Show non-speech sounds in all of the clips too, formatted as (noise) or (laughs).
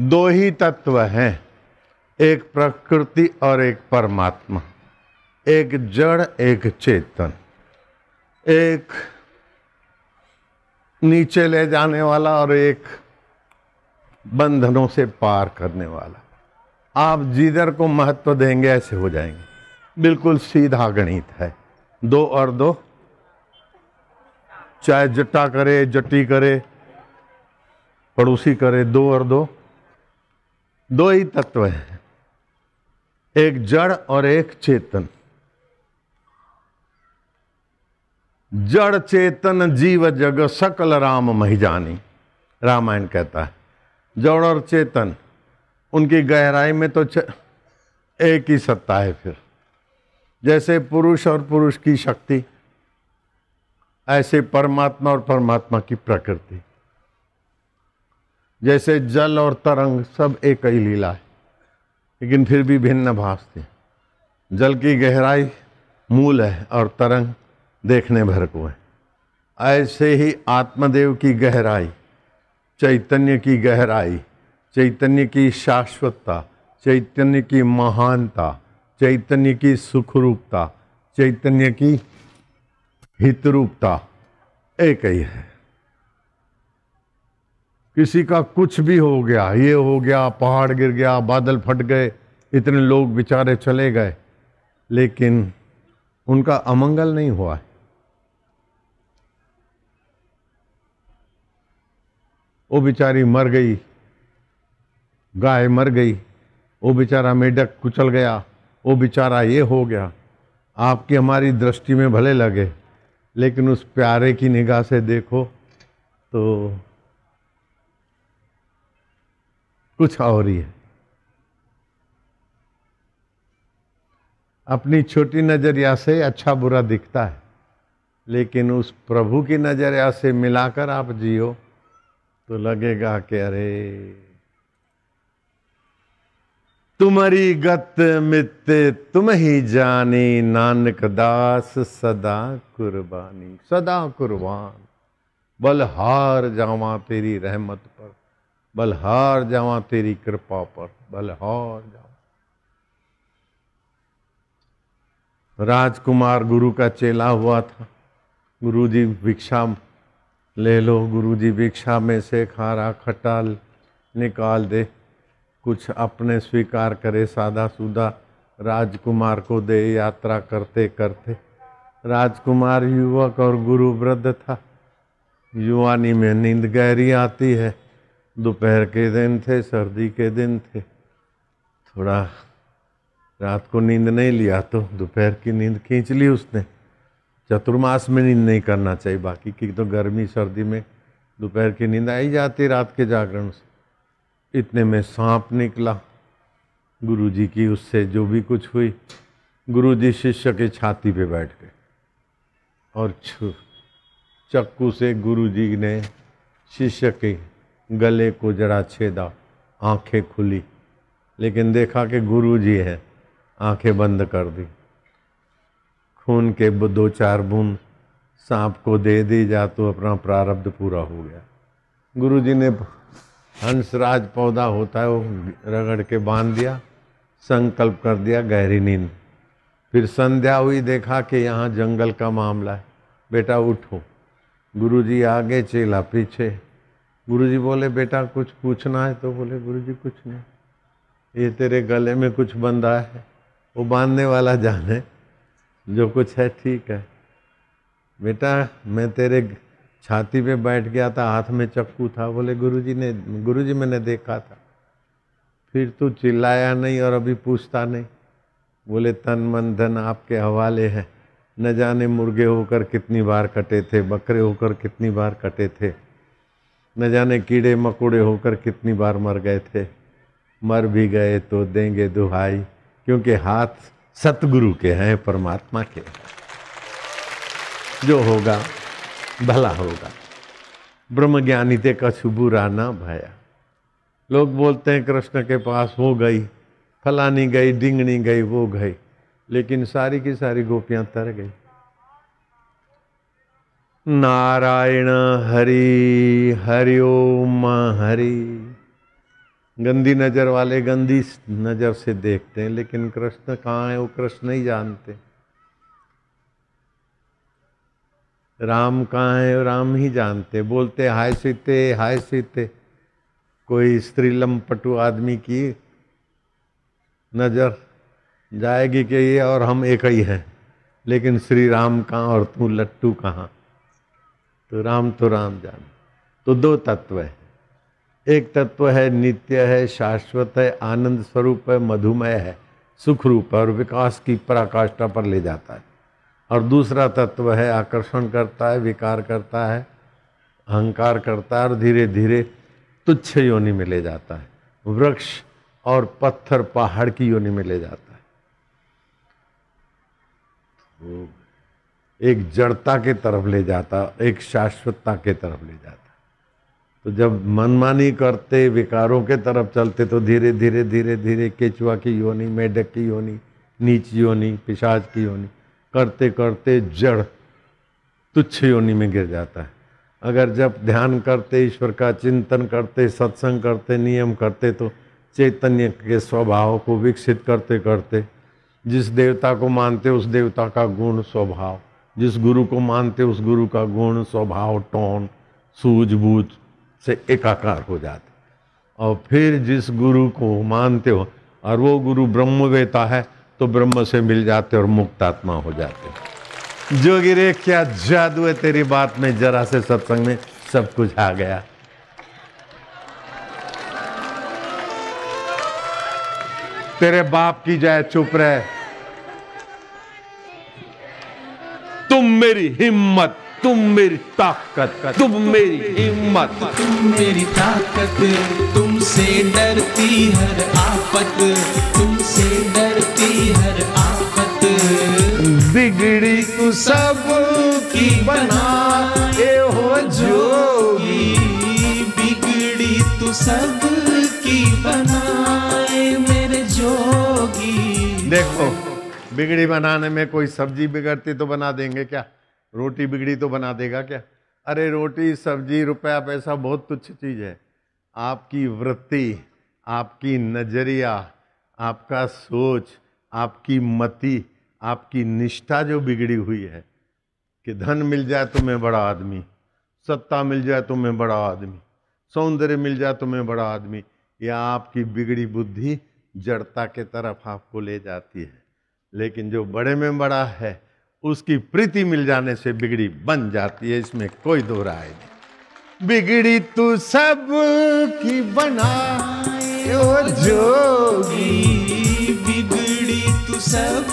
दो ही तत्व हैं, एक प्रकृति और एक परमात्मा। एक जड़, एक चेतन। एक नीचे ले जाने वाला और एक बंधनों से पार करने वाला। आप जिधर को महत्व देंगे, ऐसे हो जाएँगे। बिल्कुल सीधा गणित है। दो और दो। चाहे जट्टा करे जट्टी करे, पड़ोसी करे, दो और दो। दो ही तत्व हैं। एक जड़ और एक चेतन। जड़, चेतन, जीव, जग, सकल राम, महिजानी। रामायण कहता है, जड़ और चेतन, उनकी गहराई में तो एक ही सत्ता है फिर। जैसे पुरुष और पुरुष की शक्ति, ऐसे परमात्मा और परमात्मा की प्रकृति। जैसे जल और तरंग सब एक ही लीला है, लेकिन फिर भी भिन्न भासते जल की गहराई मूल है और तरंग देखने भर को है। ऐसे ही आत्मदेव की गहराई, चैतन्य की गहराई, चैतन्य की शाश्वतता, चैतन्य की महानता, चैतन्य की सुखरूपता, चैतन्य की हितरूपता एक ही है। किसी का कुछ भी हो गया, ये हो गया, पहाड़ गिर गया, बादल फट गए, इतने लोग बेचारे चले गए। लेकिन उनका अमंगल नहीं हुआ है। वो बेचारी मर गई, गाय मर गई, वो बेचारा मेढक कुचल गया, वो बेचारा ये हो गया। आपकी हमारी दृष्टि में भले लगे, लेकिन उस प्यारे की निगाह से देखो तो कुछ और ही है। अपनी छोटी नज़रिया से अच्छा बुरा दिखता है, लेकिन उस प्रभु की नज़रिया से मिलाकर आप जियो तो लगेगा कि अरे, तुम्हारी गत मित तुम ही जानी, नानक दास सदा कुर्बानी, सदा कुर्बान, बलहार जावा तेरी रहमत पर। बलहार जावा तेरी कृपा पर, बलहार जावा। राजकुमार गुरु का चेला हुआ था। गुरु जी भिक्षा ले लो, गुरु जी भिक्षा में से खारा खटाल निकाल दे। कुछ अपने स्वीकार करे सादा सुदा राजकुमार को दे यात्रा करते करते राजकुमार युवक और गुरु वृद्ध था। युवानी में नींद गहरी आती है। दोपहर के दिन थे, सर्दी के दिन थे। थोड़ा रात को नींद नहीं लिया तो दोपहर की नींद खींच ली उसने। चतुर्मास में नींद नहीं करना चाहिए, बाकी की तो गर्मी, सर्दी में दोपहर की नींद आई जाती रात के जागरण से। इतने में सांप निकला। गुरुजी की उससे जो भी कुछ हुई, गुरुजी शिष्य के छाती पे बैठ गए। और चक्कू से गुरुजी ने शिष्य के गले को जरा छेदा, आँखें खुली। लेकिन देखा कि गुरु जी हैं, आँखें बंद कर दी। खून के दो चार बूंद सांप को दे दी जा तो अपना प्रारब्ध पूरा हो गया। गुरु जी ने हंसराज पौधा होता है, वो रगड़ के बाँध दिया, संकल्प कर दिया, गहरी नींद। फिर संध्या हुई, देखा कि यहाँ जंगल का मामला है। बेटा, उठो। गुरु जी आगे, चेला पीछे। गुरु जी बोले, बेटा, कुछ पूछना है? तो बोले गुरु जी कुछ नहीं। ये तेरे गले में कुछ बंधा है। वो बांधने वाला जाने जो कुछ है, ठीक है। बेटा, मैं तेरे छाती पे बैठ गया था, हाथ में चक्कू था। बोले, गुरुजी ने, गुरुजी मैंने देखा था। फिर तू चिल्लाया नहीं और अभी पूछता नहीं। बोले, तन, मन, धन आपके हवाले हैं। न जाने मुर्गे होकर कितनी बार कटे थे, बकरे होकर कितनी बार कटे थे। न जाने कीड़े मकोड़े होकर कितनी बार मर गए थे। मर भी गए तो देंगे दुहाई, क्योंकि हाथ सतगुरु के हैं, परमात्मा के। जो होगा, भला होगा। ब्रह्म ज्ञानी ते कछु बुरा ना भया। लोग बोलते हैं, कृष्ण के पास हो गई, फलानी गई, डिंगनी गई, वो गई। लेकिन सारी की सारी गोपियाँ तर गई। नारायण हरि हरिओम हरि। गंदी नज़र वाले गंदी नज़र से देखते हैं, लेकिन कृष्ण कहाँ है वो कृष्ण नहीं जानते। राम कहाँ है राम ही जानते बोलते, हाय सीते हाय सीते। कोई स्त्रीलम पटु आदमी की नज़र जाएगी कि ये और हम एक ही हैं। लेकिन श्री राम कहाँ और तू लट्टू कहाँ? तो राम तो राम जान। तो दो तत्व है। एक तत्व है नित्य है, शाश्वत है, आनंद स्वरूप है मधुमय है, सुख रूप है और विकास की पराकाष्ठा पर ले जाता है। और दूसरा तत्व है आकर्षण करता है, विकार करता है, अहंकार करता है और धीरे धीरे तुच्छ योनि में ले जाता है। वृक्ष और पत्थर पहाड़ की योनि में ले जाता है। एक जड़ता के तरफ़ ले जाता, एक शाश्वतता के तरफ़ ले जाता। तो जब मनमानी करते, विकारों के तरफ़ चलते तो धीरे धीरे धीरे धीरे केचुआ की योनि, मेढक की योनि, नीच योनि, पिशाच की योनि, करते करते जड़ तुच्छ योनि में गिर जाता है। अगर जब ध्यान करते, ईश्वर का चिंतन करते, सत्संग करते, नियम करते तो चैतन्य के स्वभाव को विकसित करते करते, जिस देवता को मानते, उस देवता का गुण, स्वभाव। जिस गुरु को मानते उस गुरु का गुण, स्वभाव, टोन, सूझबूझ से एकाकार हो जाते। और फिर जिस गुरु को मानते हो, और वो गुरु ब्रह्मवेता है तो ब्रह्म से मिल जाते और मुक्त आत्मा हो जाते। जोगी रे, क्या जादू है तेरी बात में? जरा से सत्संग में सब कुछ आ गया। तेरे बाप की जाए चुप रहे। मेरी हिम्मत तुम मेरी ताकत तुम मेरी हिम्मत। तुम मेरी ताकत तुमसे डरती हर आफत तुमसे डरती हर आफत। बिगड़ी तू सब की बना ए हो जोगी। बिगड़ी तू सब की बनाए मेरे जोगी। देखो बिगड़ी बनाने में कोई सब्ज़ी बिगड़ती तो बना देंगे क्या? रोटी बिगड़ी तो बना देगा क्या? अरे रोटी, सब्ज़ी, रुपया, पैसा बहुत तुच्छ चीज़ है। आपकी वृत्ति, आपकी नज़रिया, आपका सोच, आपकी मति, आपकी निष्ठा जो बिगड़ी हुई है कि धन मिल जाए तो मैं बड़ा आदमी, सत्ता मिल जाए तो मैं बड़ा आदमी, सौंदर्य मिल जाए तो मैं बड़ा आदमी, या आपकी बिगड़ी बुद्धि जड़ता के तरफ़ आपको ले जाती है। लेकिन जो बड़े में बड़ा है उसकी प्रीति मिल जाने से बिगड़ी बन जाती है इसमें कोई दो राय नहीं। बिगड़ी तू सब की बना जोगी। बिगड़ी तू सब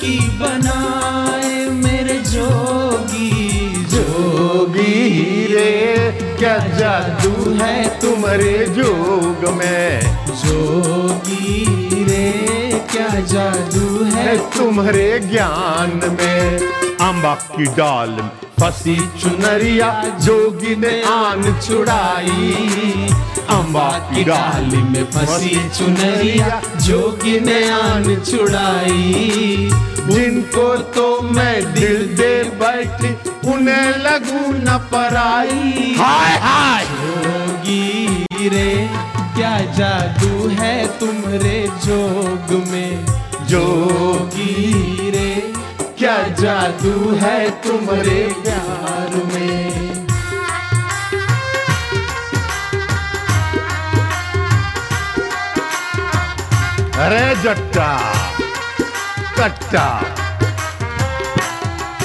की बनाए मेरे जोगी। जोगी रे क्या जादू है तुम्हारे जोग में? जोगी रे क्या जादू है? तुम्हारे ज्ञान में। अम्बा की डाल फंसी चुनरिया जोगी ने आन छुड़ाई अम्बा की डाली में फंसी चुनरिया जोगी ने आन छुड़ाई जिनको तो मैं दिल दे बैठी उन्हें लगू न पराई। हाय हाय। जोगी रे क्या जादू है तुम्हारे जोग में? जोगी रे क्या जादू है तुम्हारे प्यार में? अरे जट्टा कट्टा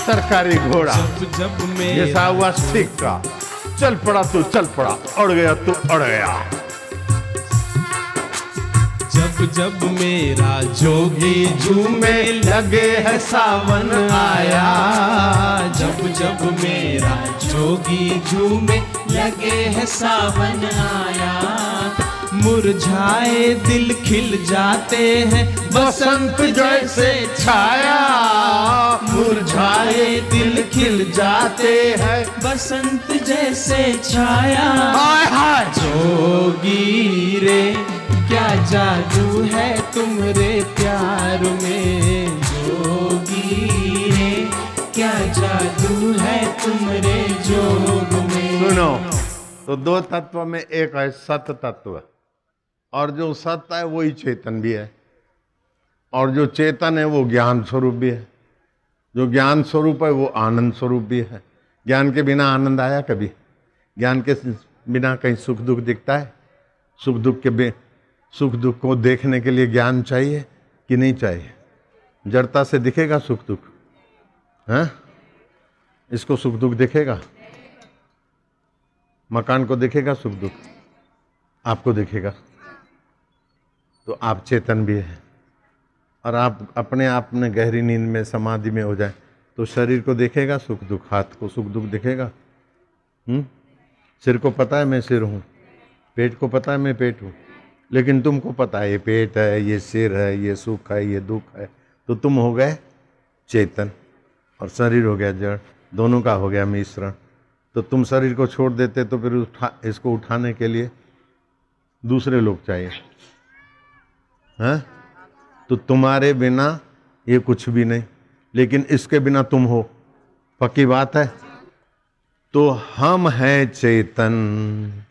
सरकारी घोड़ा जब जब ये मेरा सा हुआ सिक्का चल पड़ा तू चल पड़ा अड़ गया तू अड़ गया। जब जब मेरा जोगी झूमे लगे है सावन आया। जब जब मेरा जोगी झूमे लगे है सावन आया। मुरझाए दिल खिल जाते हैं बसंत जैसे छाया। मुरझाए दिल खिल जाते हैं बसंत जैसे छाया। हाय हाय। जोगी रे क्या जादू है तुम्हारे प्यार में? जोगी रे, क्या जादू है तुम्हारे जोग में? सुनो तो दो तत्व में एक है, सत तत्व और जो सत्य है, वही चेतन भी है। और जो चेतन है, वो ज्ञान स्वरूप भी है। जो ज्ञान स्वरूप है, वो आनंद स्वरूप भी है। ज्ञान के बिना आनंद आया कभी? ज्ञान के बिना कहीं सुख दुख दिखता है? सुख दुख के सुख दुख को देखने के लिए ज्ञान चाहिए कि नहीं चाहिए? जड़ता से दिखेगा सुख दुख? हैं? इसको सुख दुख दिखेगा? मकान को दिखेगा सुख दुख? आपको दिखेगा। तो आप चेतन भी है। और आप अपने आप में गहरी नींद में, समाधि में हो जाए तो शरीर को देखेगा सुख दुख, हाथ को सुख दुख दिखेगा। हम्म? सिर को पता है मैं सिर हूँ, पेट को पता है मैं पेट हूँ। लेकिन तुमको पता है, ये पेट है, ये सिर है, ये सुख है, ये दुख है। तो तुम हो गए चेतन और शरीर हो गया जड़। दोनों का हो गया मिश्रण। तो तुम शरीर को छोड़ देते तो फिर उठा, इसको उठाने के लिए दूसरे लोग चाहिए। हैं? तो तुम्हारे बिना ये कुछ भी नहीं, लेकिन इसके बिना तुम हो। पक्की बात है? तो हम हैं चेतन।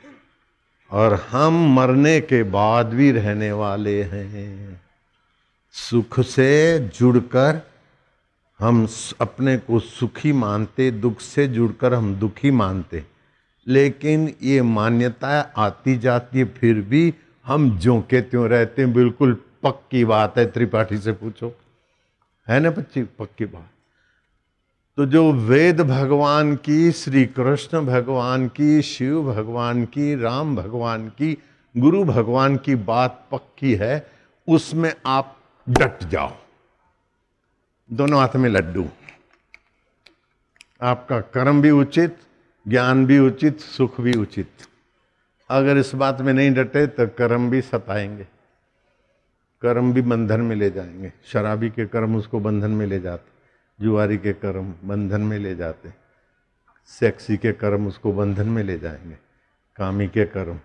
और हम मरने के बाद भी रहने वाले हैं। सुख से जुड़कर हम अपने को सुखी मानते, दुख से जुड़कर हम दुखी मानते। लेकिन ये मान्यता आती जाती है, फिर भी हम जो के त्यों रहते हैं। बिल्कुल पक्की बात है, त्रिपाठी से पूछो। है ना बच्ची? पक्की बात। तो जो वेद भगवान की श्री कृष्ण भगवान की, शिव भगवान की, राम भगवान की, गुरु भगवान की बात पक्की है, उसमें आप डट जाओ। दोनों हाथ में लड्डू। आपका कर्म भी उचित, ज्ञान भी उचित, सुख भी उचित। अगर इस बात में नहीं डटे तो कर्म भी सताएँगे। कर्म भी बंधन में ले जाएँगे। शराबी के कर्म उसको बंधन में ले जाते जुआरी के कर्म बंधन में ले जाते सेक्सी के कर्म उसको बंधन में ले जाएँगे। कामी के कर्म।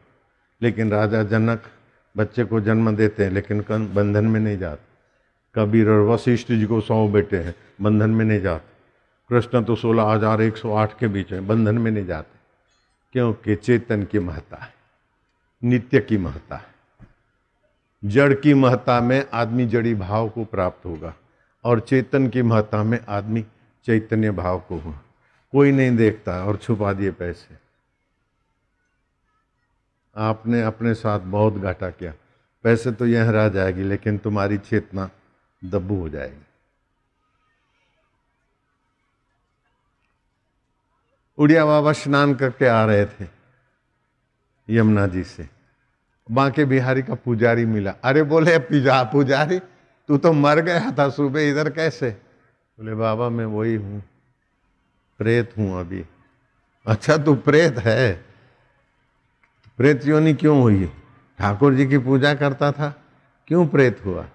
लेकिन राजा जनक बच्चे को जन्म देते हैं, लेकिन बंधन में नहीं जाते। कबीर और वशिष्ठ जी को सौ बेटे हैं, बंधन में नहीं जाते। कृष्ण तो सोलह हज़ार एक सौ आठ के बीच में बंधन में नहीं जाते। क्योंकि चेतन की महत्ता है, नित्य की महत्ता है। जड़ की महत्ता में आदमी जड़ी भाव को प्राप्त होगा। और चेतन की महत्ता में आदमी चैतन्य भाव को हुआ। कोई नहीं देखता और छुपा दिए पैसे। आपने अपने साथ बहुत घाटा किया। पैसे तो यह रह जाएगी, लेकिन तुम्हारी चेतना दब्बू हो जाएगी। उड़िया बाबा स्नान करके आ रहे थे यमुना जी से। बांके बिहारी का पुजारी मिला। अरे बोले, पिजा, पुजारी तू तो मर गया था सुबह इधर कैसे? बोले, बाबा, मैं वही हूँ, प्रेत हूँ अभी। अच्छा तू प्रेत है। प्रेत योनि क्यों हुई? ठाकुर जी की पूजा करता था, क्यों प्रेत हुआ?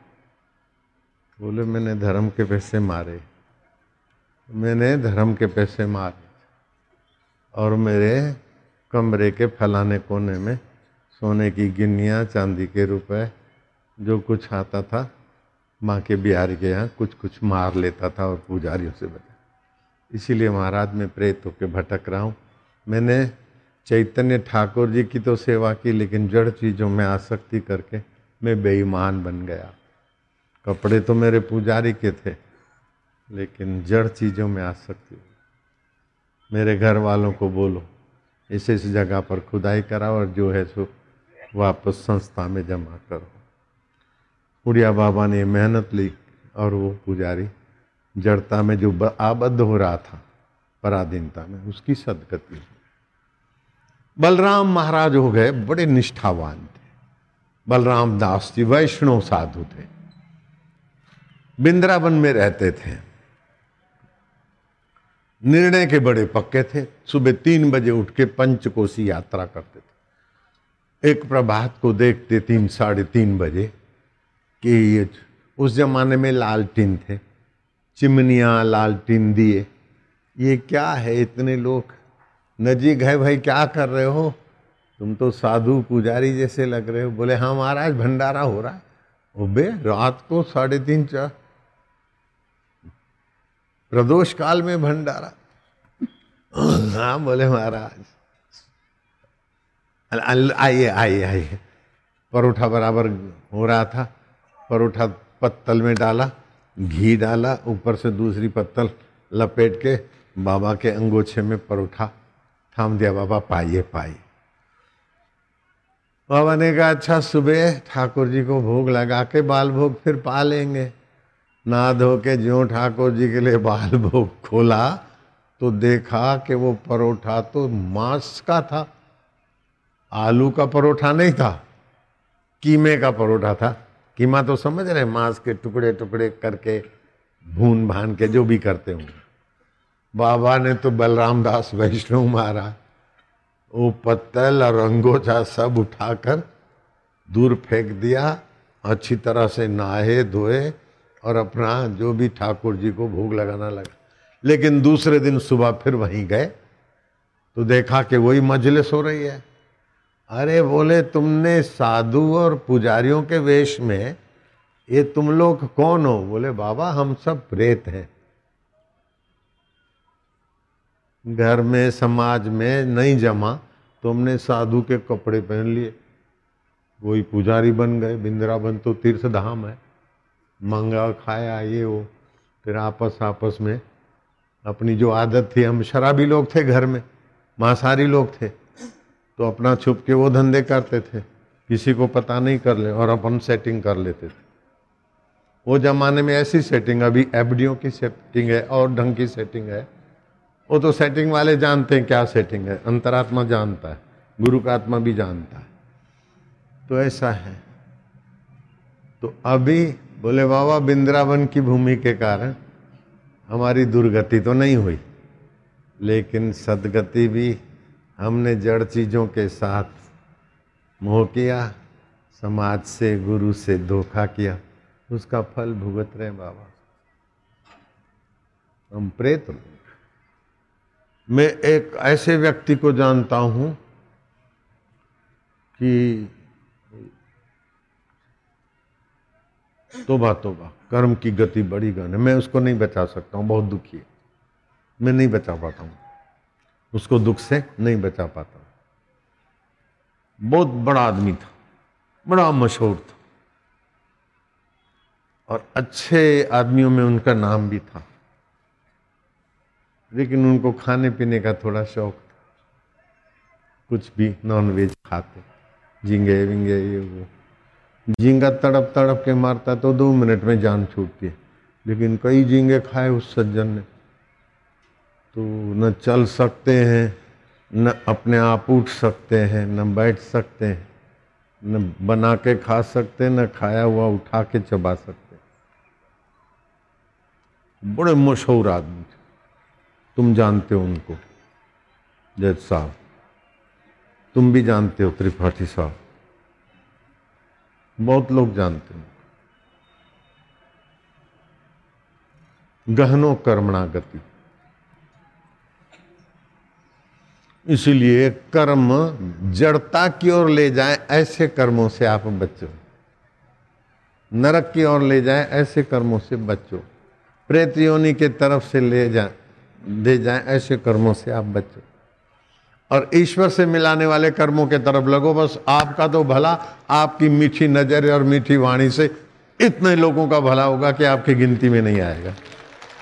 बोले, मैंने धर्म के पैसे मारे। मैंने धर्म के पैसे मारे और मेरे कमरे के फलाने कोने में सोने की गिन्नियाँ, चांदी के रुपए, जो कुछ आता था माँ के बिहारी के यहाँ कुछ कुछ मार लेता था और पुजारियों से बचा। इसीलिए महाराज मैं प्रेत होकर भटक रहा हूँ। मैंने चैतन्य ठाकुर जी की तो सेवा की, लेकिन जड़ चीज़ों में आसक्ति करके मैं बेईमान बन गया। कपड़े तो मेरे पुजारी के थे, लेकिन जड़ चीज़ों में आसक्ति मेरे घर वालों को बोलो इस इस जगह पर खुदाई कराओ और जो है सो वापस संस्था में जमा करो। उड़िया बाबा ने मेहनत ली और वो पुजारी जड़ता में जो आबद्ध हो रहा था, पराधीनता में, उसकी सदगति बलराम महाराज हो गए, बड़े निष्ठावान थे। बलराम दास जी वैष्णव साधु थे। बिंद्रावन में रहते थे। निर्णय के बड़े पक्के थे। सुबह तीन बजे उठ के पंचकोशी यात्रा करते थे। एक प्रभात को देखते तीन, साढ़े तीन बजे कि ये उस जमाने में लालटीन थे, चिमनियाँ लालटीन दिए। ये क्या है इतने लोग? नजीक है भाई, क्या कर रहे हो? तुम तो साधु पुजारी जैसे लग रहे हो। बोले हाँ महाराज, भंडारा हो रहा है। ओ बे रात को साढ़े तीन चार। प्रदोष काल में भंडारा। हाँ बोले महाराज। आइए आइए आइए। परोठा बराबर हो रहा था। परोठा पत्तल में डाला, घी डाला, ऊपर से दूसरी पत्तल लपेट के बाबा के अंगोछे में परोठा। थाम दिया, बाबा, पाइए पाइए। बाबा ने कहा अच्छा सुबह ठाकुर जी को भोग लगा के बाल भोग फिर पा लेंगे नहा धो के ज्यो ठाकुर जी के लिए बाल भोग खोला तो देखा कि वो परोठा तो मांस का था। आलू का परोठा नहीं था, कीमे का परोठा था। कीमा तो समझ रहे मांस के टुकड़े टुकड़े करके, भून भान के जो भी करते होंगे। बाबा ने तो बलराम दास वैष्णव मारा वो पत्तल और अंगोछा सब उठाकर दूर फेंक दिया, अच्छी तरह से नहाए, धोए और अपना जो भी ठाकुर जी को भोग लगाना लगा। लेकिन दूसरे दिन सुबह फिर वहीं गए तो देखा कि वही मजलिस हो रही है। अरे बोले, तुमने साधु और पुजारियों के वेश में ये तुम लोग कौन हो? बोले, बाबा, हम सब प्रेत हैं। घर में, समाज में नहीं जमा तो हमने साधु के कपड़े पहन लिए। कोई पुजारी बन गए बिंद्रावन तो तीर्थ धाम है। मंगा, खाया, ये, वो। फिर आपस आपस में अपनी जो आदत थी, हम शराबी लोग थे घर में, मांसाहारी लोग थे। तो अपना छुप के वो धंधे करते थे। किसी को पता नहीं कर ले और अपन सेटिंग कर लेते थे। वो जमाने में ऐसी सेटिंग अभी एफडीओ की सेटिंग है और ढंग की सेटिंग है। वो तो सेटिंग वाले जानते हैं क्या सेटिंग है। अंतरात्मा जानता है, गुरु का आत्मा भी जानता है। तो ऐसा है। तो अभी बोले, बाबा बिंद्रावन की भूमि के कारण हमारी दुर्गति तो नहीं हुई, लेकिन सदगति भी हमने जड़ चीज़ों के साथ मोह किया, समाज से, गुरु से धोखा किया। उसका फल भुगत रहे बाबा। हम प्रेत मैं एक ऐसे व्यक्ति को जानता हूँ कि तोबा तोबा, कर्म की गति बड़ी गन है। मैं उसको नहीं बचा सकता हूँ, बहुत दुखी है। मैं नहीं बचा पाता हूँ। उसको दुख से नहीं बचा पाता। बहुत बड़ा आदमी था, बड़ा मशहूर था। और अच्छे आदमियों में उनका नाम भी था। लेकिन उनको खाने पीने का थोड़ा शौक था। कुछ भी नॉन वेज खाते। झींगे, विंगे, ये, वो। झींगा तड़प तड़प के मारता तो दो मिनट में जान छूटती है। लेकिन कई झींगे खाए उस सज्जन ने। तो न चल सकते हैं, न अपने आप उठ सकते हैं, न बैठ सकते हैं, न बना के खा सकते, न खाया हुआ उठा के चबा सकते। बड़े मशहूर आदमी थे। तुम जानते हो उनको, जज साहब। तुम भी जानते हो त्रिपाठी साहब। बहुत लोग जानते हो। गहनो कर्मणा गति। इसीलिए कर्म जड़ता की ओर ले जाए, ऐसे कर्मों से आप बचो नरक की ओर ले जाए, ऐसे कर्मों से बचो प्रेत योनि के तरफ़ से ले जाए दे जाए, ऐसे कर्मों से आप बचो और ईश्वर से मिलाने वाले कर्मों के तरफ़ लगो, बस आपका तो भला, आपकी मीठी नज़र और मीठी वाणी से इतने लोगों का भला होगा कि आपकी गिनती में नहीं आएगा।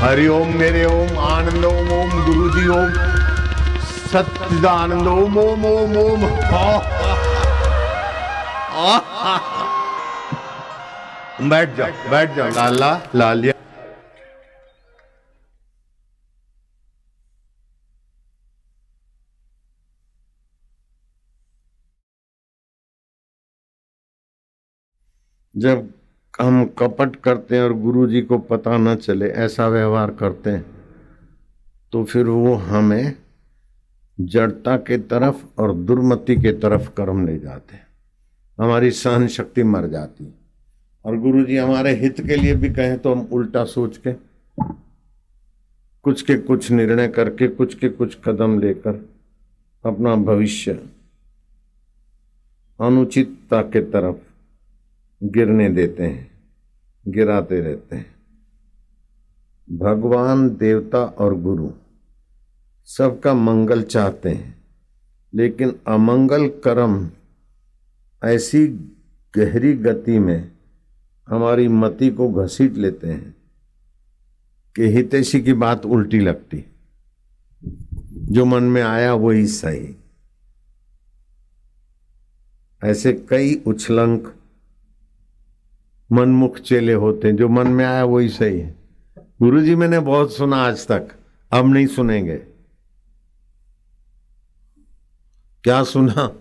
हरि ओम मेरे ओम, आनंद ओम ओम गुरु जी ओम, सच्चिदानंद ओम ओम ओम ओम। (laughs) बैठ जाओ बैठ जाओ, लाला, लालिया। जब हम कपट करते हैं और गुरु जी को पता न चले, ऐसा व्यवहार करते हैं। तो फिर वो हमें जड़ता के तरफ़ और दुर्मति के तरफ़ कर्म ले जाते हैं। हमारी सहन शक्ति मर जाती है। और गुरु जी हमारे हित के लिए भी कहें तो हम उल्टा सोच के कुछ के कुछ निर्णय करके, कुछ के कुछ कदम लेकर अपना भविष्य अनुचितता के तरफ़ गिरने देते हैं, गिराते रहते हैं। भगवान, देवता और गुरु सबका मंगल चाहते हैं, लेकिन अमंगल कर्म ऐसी गहरी गति में हमारी मति को घसीट लेते हैं कि हितैषी की बात उल्टी लगती। जो मन में आया वही सही। ऐसे कई उछलंक मनमुख चेले होते हैं। जो मन में आया वही सही है। गुरु जी मैंने बहुत सुना आज तक, अब नहीं सुनेंगे। क्या सुना?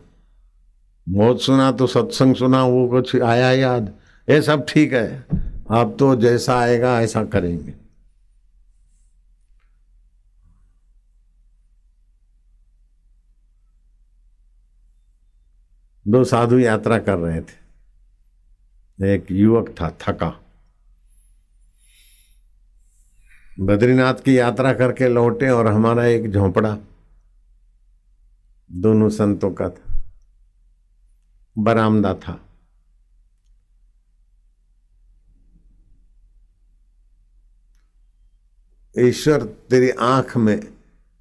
बहुत सुना तो सत्संग सुना, वो कुछ आया याद? ये सब ठीक है। आप तो जैसा आएगा, ऐसा करेंगे। दो साधु यात्रा कर रहे थे। एक युवक था, थका। बद्रीनाथ की यात्रा करके लौटे और हमारा एक झोंपड़ा। दोनों संतों का था। बरामदा था। ईश्वर, तेरी आँख में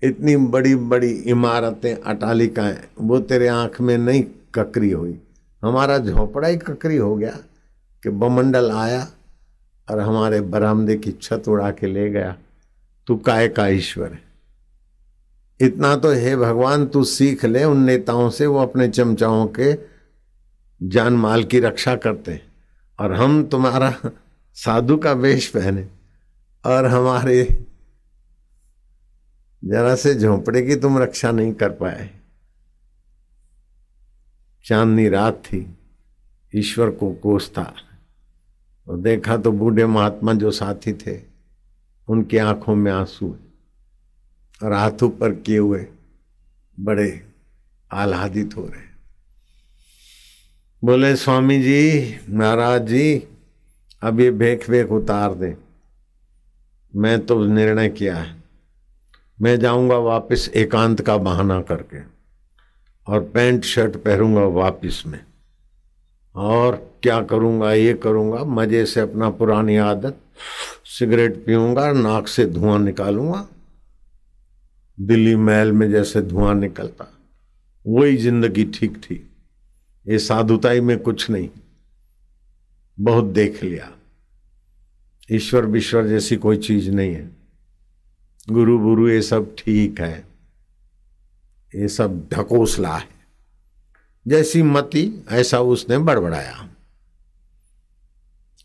इतनी बड़ी बड़ी इमारतें अटालिकाएँ वो तेरे आँख में नहीं ककरी हुई। हमारा झोपड़ा ही ककरी हो गया। कि बमंडल आया और हमारे बरामदे की छत उड़ा के ले गया। तू काय का ईश्वर है? इतना तो हे भगवान, तू सीख ले। उन नेताओं से वो अपने चमचाओं के जान माल की रक्षा करते हैं। और हम तुम्हारा साधु का वेश पहने और हमारे जरा से झोंपड़े की तुम रक्षा नहीं कर पाए। चांदनी रात थी, ईश्वर को कोसता। और देखा तो बूढ़े महात्मा जो साथी थे, उनकी आँखों में आँसू और हाथ ऊपर किए हुए बड़े आह्लादित हो रहे बोले, स्वामी जी, महाराज जी, अब ये भेख भेख उतार दे। मैं तो निर्णय किया है। मैं जाऊँगा वापस एकांत का बहाना करके और पैंट शर्ट पहनूँगा वापस में। और क्या करूँगा, ये करूँगा, मज़े से अपना पुरानी आदत, सिगरेट पीऊँगा, नाक से धुआँ निकालूँगा, दिल्ली महल में जैसे धुआँ निकलता, वही ज़िंदगी ठीक थी। ये साधुताई में कुछ नहीं, बहुत देख लिया। ईश्वर विश्वर जैसी कोई चीज़ नहीं है। गुरु गुरु ये सब ठीक है। ये सब ढकोसला है। जैसी मति, ऐसा उसने बड़बड़ाया।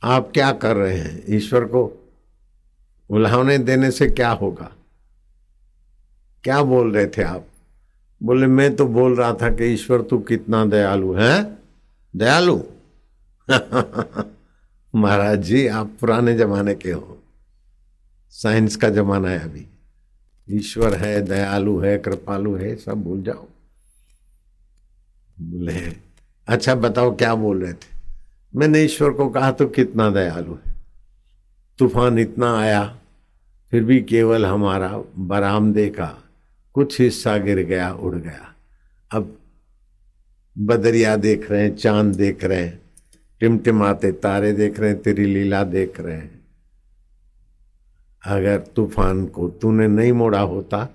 आप क्या कर रहे हैं? ईश्वर को उल्हावने देने से क्या होगा? क्या बोल रहे थे आप? बोले, मैं तो बोल रहा था कि ईश्वर, तू कितना दयालु है? दयालु? (laughs) महाराज जी, आप पुराने जमाने के हो। साइंस का जमाना है अभी। ईश्वर है, दयालु है, कृपालु है, सब भूल जाओ। बोले अच्छा बताओ क्या बोल रहे थे? मैंने ईश्वर को कहा तो कितना दयालु है। तूफ़ान इतना आया, फिर भी केवल हमारा बरामदे का कुछ हिस्सा गिर गया, उड़ गया। अब बदरिया देख रहे हैं, चाँद देख रहे हैं, टिमटिमाते तारे देख रहे हैं, तेरी लीला देख रहे हैं। अगर तूफ़ान को तूने नहीं मोड़ा होता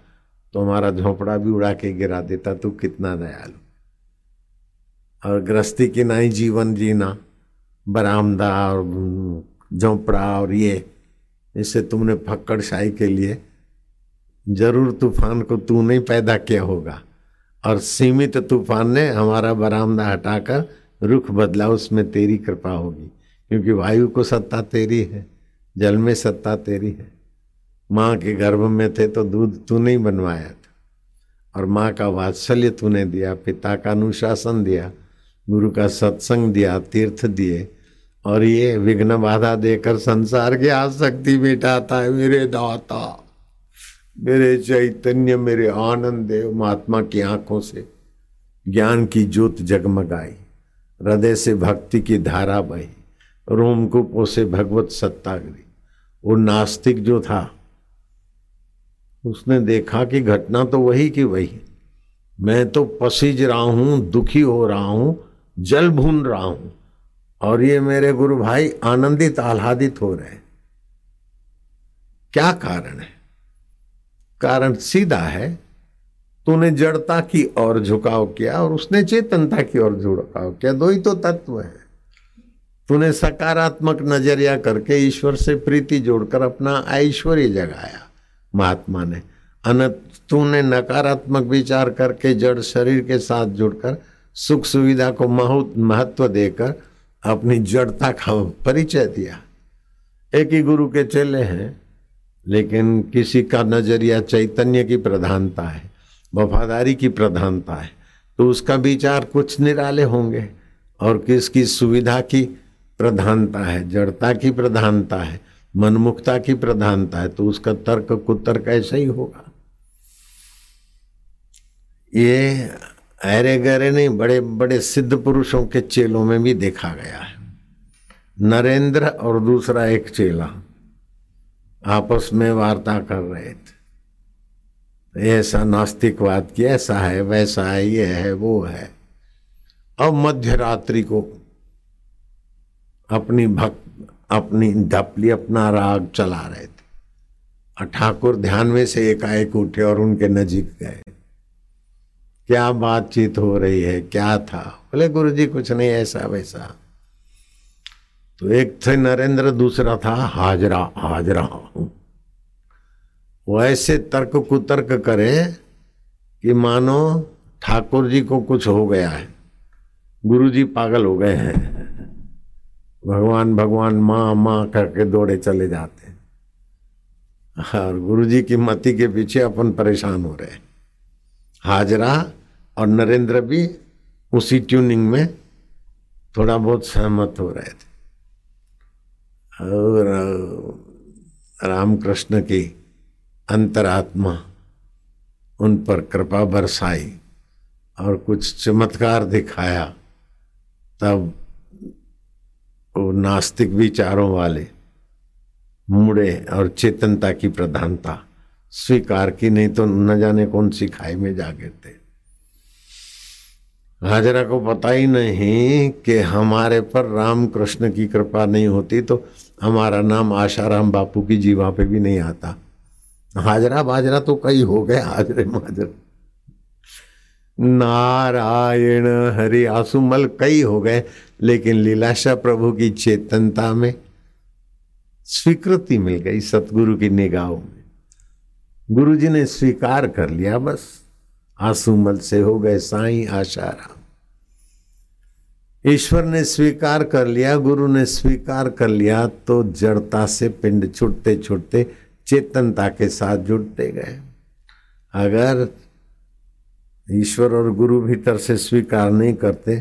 तो हमारा झोंपड़ा भी उड़ा के गिरा देता। तू कितना दयालु और गृहस्थी की ही जीवन जीना, बरामदा और झोंपड़ा और ये इससे तुमने फक्कड़ शाही के लिए, ज़रूर तूफ़ान को तू नहीं पैदा किया होगा। और सीमित तूफ़ान ने हमारा बरामदा हटाकर रुख बदला, उसमें तेरी कृपा होगी, क्योंकि वायु को सत्ता तेरी है, जल में सत्ता तेरी है। माँ के गर्भ में थे तो दूध तू नहीं बनवाया था, और माँ का वात्सल्य तूने दिया, पिता का अनुशासन दिया गुरु का सत्संग दिया, तीर्थ दिए, और ये विघ्न बाधा देकर संसार की आसक्ति मिटाता है मेरे दाता। मेरे चैतन्य, मेरे आनंद देव, महात्मा की आँखों से ज्ञान की ज्योत जगमगाई, हृदय से भक्ति की धारा बही, रोमकूपों से भगवत सत्ता गिरी। वो नास्तिक जो था, उसने देखा कि घटना तो वही की वही। मैं तो पसीज रहा हूँ, दुखी हो रहा हूँ जल भून रहा हूँ और ये मेरे गुरु भाई आनंदित, आह्लादित हो रहे क्या कारण है? कारण सीधा है, तूने जड़ता की ओर झुकाव किया और उसने चेतनता की ओर झुकाव किया। दो ही तो तत्व है। तूने सकारात्मक नज़रिया करके ईश्वर से प्रीति जोड़कर अपना ऐश्वर्य जगाया, महात्मा ने। अन तूने नकारात्मक विचार करके जड़ शरीर के साथ जुड़कर सुख सुविधा को महत्व देकर अपनी जड़ता का परिचय दिया। एक ही गुरु के चेले हैं, लेकिन किसी का नज़रिया चैतन्य की प्रधानता है, वफादारी की प्रधानता है तो उसका विचार कुछ निराले होंगे, और किसकी सुविधा की प्रधानता है, जड़ता की प्रधानता है, मनमुखता की प्रधानता है तो उसका तर्क कुतर्क ऐसा ही होगा। ये अरे गहरे नहीं, बड़े बड़े सिद्ध पुरुषों के चेलों में भी देखा गया है। नरेंद्र और दूसरा एक चेला आपस में वार्ता कर रहे थे। ऐसा नास्तिकवाद की, ऐसा है, वैसा है, ये है, वो है। अब मध्य रात्रि को अपनी भक्त, अपनी ढपली, अपना राग चला रहे थे। और ठाकुर ध्यान में से एकाएक उठे और उनके नजीक गए। क्या बातचीत हो रही है? क्या था? बोले गुरु जी कुछ नहीं, ऐसा वैसा। तो एक थे नरेंद्र, दूसरा था हाजरा हाजरा। वो ऐसे तर्क कुतर्क करे कि मानो ठाकुर जी को कुछ हो गया है। गुरु जी पागल हो गए हैं। भगवान भगवान, माँ माँ करके दौड़े चले जाते हैं। और गुरु जी की मति के पीछे अपन परेशान हो रहे हैं। हाजरा और नरेंद्र भी उसी ट्यूनिंग में थोड़ा बहुत सहमत हो रहे थे। और रामकृष्ण की अंतरात्मा उन पर कृपा बरसाई और कुछ चमत्कार दिखाया, तब वो नास्तिक विचारों वाले मुड़े और चेतनता की प्रधानता स्वीकार की, नहीं तो न जाने कौन सी खाई में जा गिरते। हाजरा को पता ही नहीं कि हमारे पर राम कृष्ण की कृपा नहीं होती तो हमारा नाम आशाराम बापू की जीवा पे भी नहीं आता। हाजरा बाजरा तो कई हो गए, हाजरे माजरे नारायण हरि आसुमल कई हो गए, लेकिन लीलाशा प्रभु की चेतनता में स्वीकृति मिल गई सतगुरु की निगाहों में। गुरु जी ने स्वीकार कर लिया, बस। आसुमल से हो गए साई आशारा ईश्वर ने स्वीकार कर लिया, गुरु ने स्वीकार कर लिया तो जड़ता से पिंड छुटते छुटते चेतनता के साथ जुड़ते गए। अगर ईश्वर और गुरु भीतर से स्वीकार नहीं करते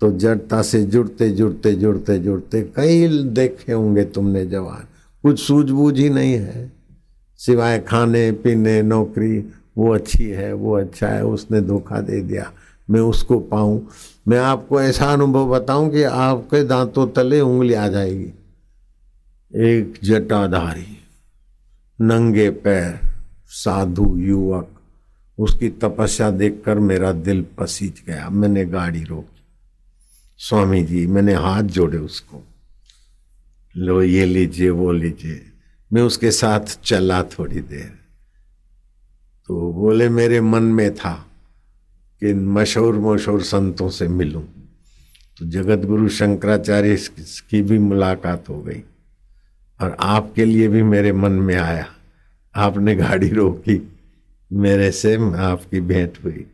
तो जड़ता से जुड़ते जुड़ते जुड़ते जुड़ते कई देखे होंगे तुमने जवान। कुछ सूझबूझ ही नहीं है। सिवाय खाने, पीने, नौकरी वो अच्छी है, वो अच्छा है, उसने धोखा दे दिया, मैं उसको पाऊँ। मैं आपको ऐसा अनुभव बताऊँ कि आपके दांतों तले उंगली आ जाएगी। एक जटाधारी, नंगे पैर, साधु युवक, उसकी तपस्या देखकर मेरा दिल पसीज गया। मैंने गाड़ी रोकी। स्वामी जी, मैंने हाथ जोड़े उसको। लो, ये लीजिए, वो लीजिए। मैं उसके साथ चला थोड़ी देर। तो बोले, मेरे मन में था कि मशहूर मशहूर संतों से मिलूं। तो जगत गुरु शंकराचार्य की भी मुलाकात हो गई और आपके लिए भी मेरे मन में आया। आपने गाड़ी रोकी, मेरे से आपकी भेंट हुई।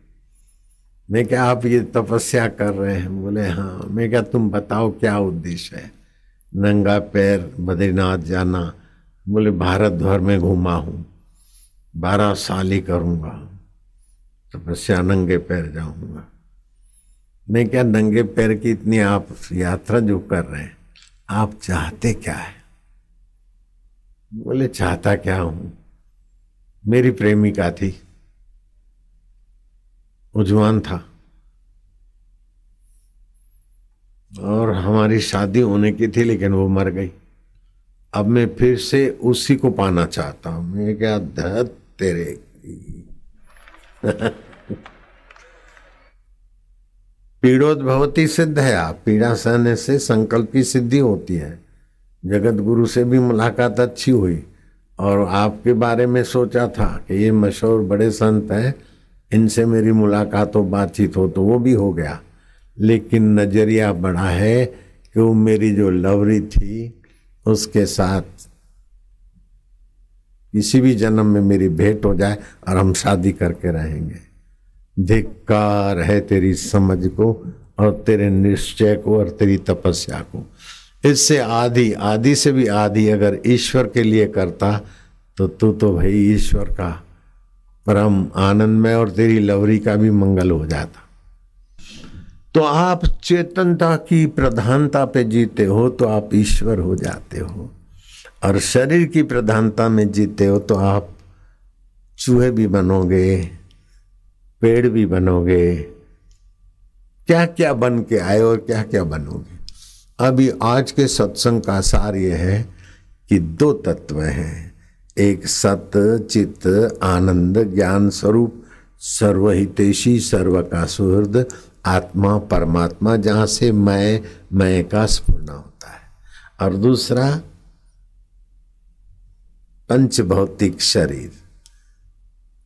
मैं क्या, आप ये तपस्या कर रहे हैं? बोले हाँ। मैं क्या, तुम बताओ क्या उद्देश्य है? नंगा पैर, बद्रीनाथ जाना। बोले, भारत भर में घूमा हूँ। बारह साल ही करूँगा तपस्या नंगे पैर जाऊँगा। मैं क्या नंगे पैर की इतनी आप यात्रा जो कर रहे हैं, आप चाहते क्या है? बोले, चाहता क्या हूँ? मेरी प्रेमिका थी, उजवान था। और हमारी शादी होने की थी, लेकिन वो मर गई। अब मैं फिर से उसी को पाना चाहता हूँ। मैं क्या धत तेरे (laughs) पीड़ोद्भवती सिद्ध है आप। पीड़ा सहने से संकल्प सिद्धि होती है। जगत गुरु से भी मुलाकात अच्छी हुई और आपके बारे में सोचा था कि ये मशहूर बड़े संत हैं, इनसे मेरी मुलाकात हो बातचीत हो तो वो भी हो गया। लेकिन नज़रिया बड़ा है कि वो मेरी जो लवरी थी, उसके साथ किसी भी जन्म में मेरी भेंट हो जाए और हम शादी करके रहेंगे। धिक्कार है तेरी समझ को और तेरे निश्चय को और तेरी तपस्या को। इससे आधी आदि से भी आदि अगर ईश्वर के लिए करता तो तू तो भाई ईश्वर का परम आनंद में और तेरी लवरी का भी मंगल हो जाता। तो आप चेतनता की प्रधानता पे जीते हो तो आप ईश्वर हो जाते हो। और शरीर की प्रधानता में जीते हो तो आप चूहे भी बनोगे, पेड़ भी बनोगे। क्या क्या बन के आए और क्या क्या बनोगे? अभी आज के सत्संग का सार ये है कि दो तत्व हैं। एक सत चित आनंद, ज्ञान स्वरूप, सर्वहितेशी सर्व का सुहृद आत्मा, परमात्मा, जहाँ से मैं मैं का स्पूर्ण होता है। और दूसरा पंच भौतिक शरीर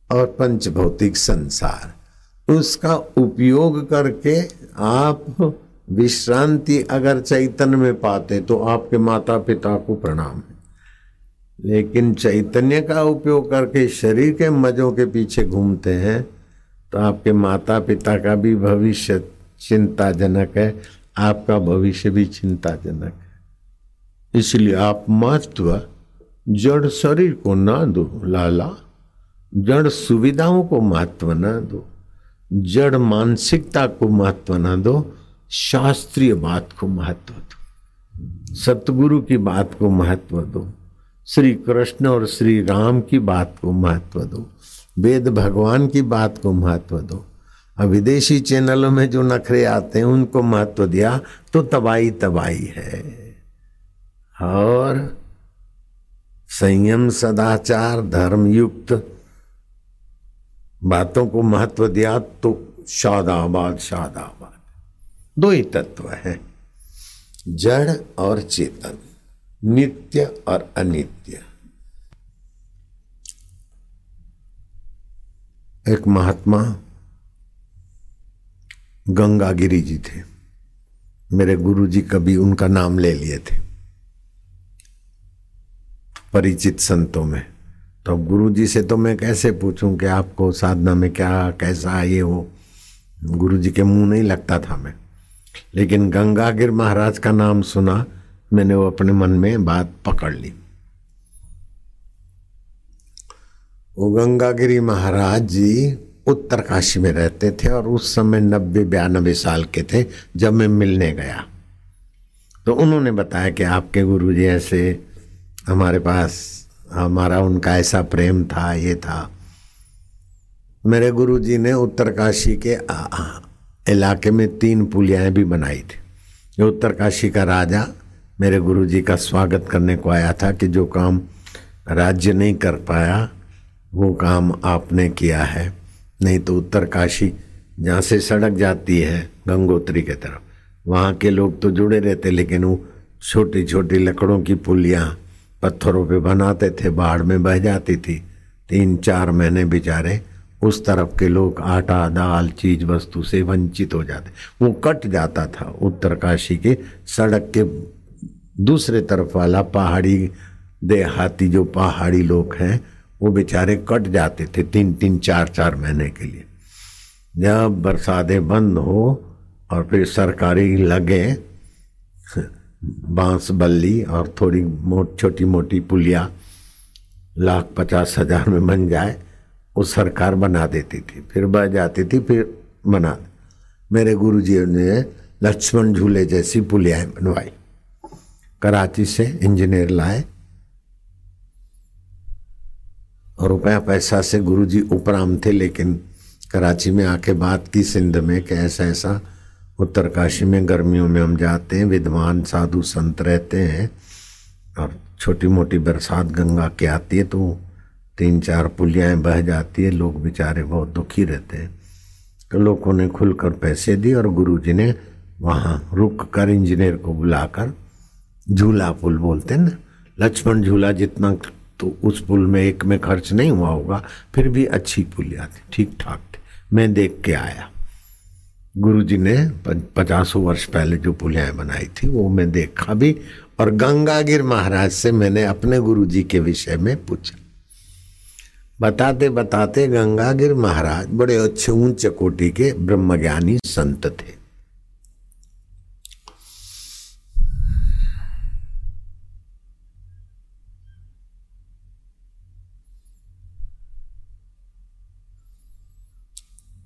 और पंच भौतिक संसार। उसका उपयोग करके आप विश्रांति अगर चैतन्य में पाते तो आपके माता पिता को प्रणाम। है लेकिन चैतन्य का उपयोग करके शरीर के मजों के पीछे घूमते हैं तो आपके माता पिता का भी भविष्य चिंताजनक है, आपका भविष्य भी चिंताजनक है। इसलिए आप महत्व जड़ शरीर को ना दो, लाला। जड़ सुविधाओं को महत्व ना दो। जड़ मानसिकता को महत्व ना दो, शास्त्रीय बात को महत्व दो। सतगुरु की बात को महत्व दो। श्री कृष्ण और श्री राम की बात को महत्व दो। वेद भगवान की बात को महत्व दो। अब विदेशी चैनलों में जो नखरे आते हैं, उनको महत्व दिया तो तबाही तबाही है। और संयम सदाचार धर्म युक्त बातों को महत्व दिया तो शादाबाद शादाबाद। दो ही तत्व है। जड़ और चेतन, नित्य और अनित्य। एक महात्मा गंगागिरी जी थे। मेरे गुरु जी कभी उनका नाम ले लिए थे। परिचित संतों में। तो गुरु जी से तो मैं कैसे पूछूँ कि आपको साधना में क्या, कैसा ये हो गुरु जी के मुँह नहीं लगता था मैं। लेकिन गंगागिर महाराज का नाम सुना, मैंने वो अपने मन में बात पकड़ ली। वो गंगागिरी महाराज जी उत्तरकाशी में रहते थे और उस समय नब्बे बयानबे साल के थे जब मैं मिलने गया। तो उन्होंने बताया कि आपके गुरु जी ऐसे हमारे पास, हमारा उनका ऐसा प्रेम था, ये था। मेरे गुरु जी ने उत्तरकाशी के इलाके में तीन पुलियाएँ भी बनाई थी। ये उत्तरकाशी का राजा मेरे गुरु जी का स्वागत करने को आया था कि जो काम राज्य नहीं कर पाया, वो काम आपने किया है। नहीं तो उत्तरकाशी जहाँ से सड़क जाती है, गंगोत्री के तरफ़, वहाँ के लोग तो जुड़े रहते, लेकिन वो छोटी छोटी लकड़ों की पुलियाँ पत्थरों पे बनाते थे, बाढ़ में बह जाती थी। तीन चार महीने बेचारे उस तरफ़ के लोग आटा, दाल, चीज़ वस्तु से वंचित हो जाते। वो कट जाता था उत्तरकाशी के सड़क के दूसरे तरफ़ वाला पहाड़ी, देहाती जो पहाड़ी लोग हैं, वो बेचारे कट जाते थे तीन तीन, चार चार महीने के लिए। जब बरसातें बंद हो और फिर सरकारी लगे बाँस, बल्ली और थोड़ी मोट छोटी मोटी पुलिया लाख पचास हज़ार में बन जाए, वो सरकार बना देती थी। फिर बह जाती थी, फिर बना मेरे गुरु जी ने लक्ष्मण झूले जैसी पुलियाएँ बनवाई। कराची से इंजीनियर लाए। और रुपया पैसा से गुरुजी उपराम थे, लेकिन कराची में आके बात की सिंध में कि ऐसा ऐसा उत्तरकाशी में गर्मियों में हम जाते हैं, विद्वान साधु संत रहते हैं और छोटी मोटी बरसात गंगा की आती है तो तीन चार पुलियाएँ बह जाती है, लोग बेचारे बहुत दुखी रहते हैं। तो लोगों ने खुलकर पैसे दिए और गुरुजी ने वहाँ रुक कर इंजीनियर को बुलाकर झूला पुल बोलते हैं ना, लक्ष्मण झूला जितना तो उस पुल में एक में खर्च नहीं हुआ होगा, फिर भी अच्छी पुलिया थी ठीक ठाक थी। मैं देख के आया। गुरुजी ने पचासों वर्ष पहले जो पुलियाएँ बनाई थी, वो मैं देखा भी और गंगागिर महाराज से मैंने अपने गुरुजी के विषय में पूछा। बताते बताते गंगागिर महाराज बड़े अच्छे ऊंच कोटि के ब्रह्मज्ञानी संत थे।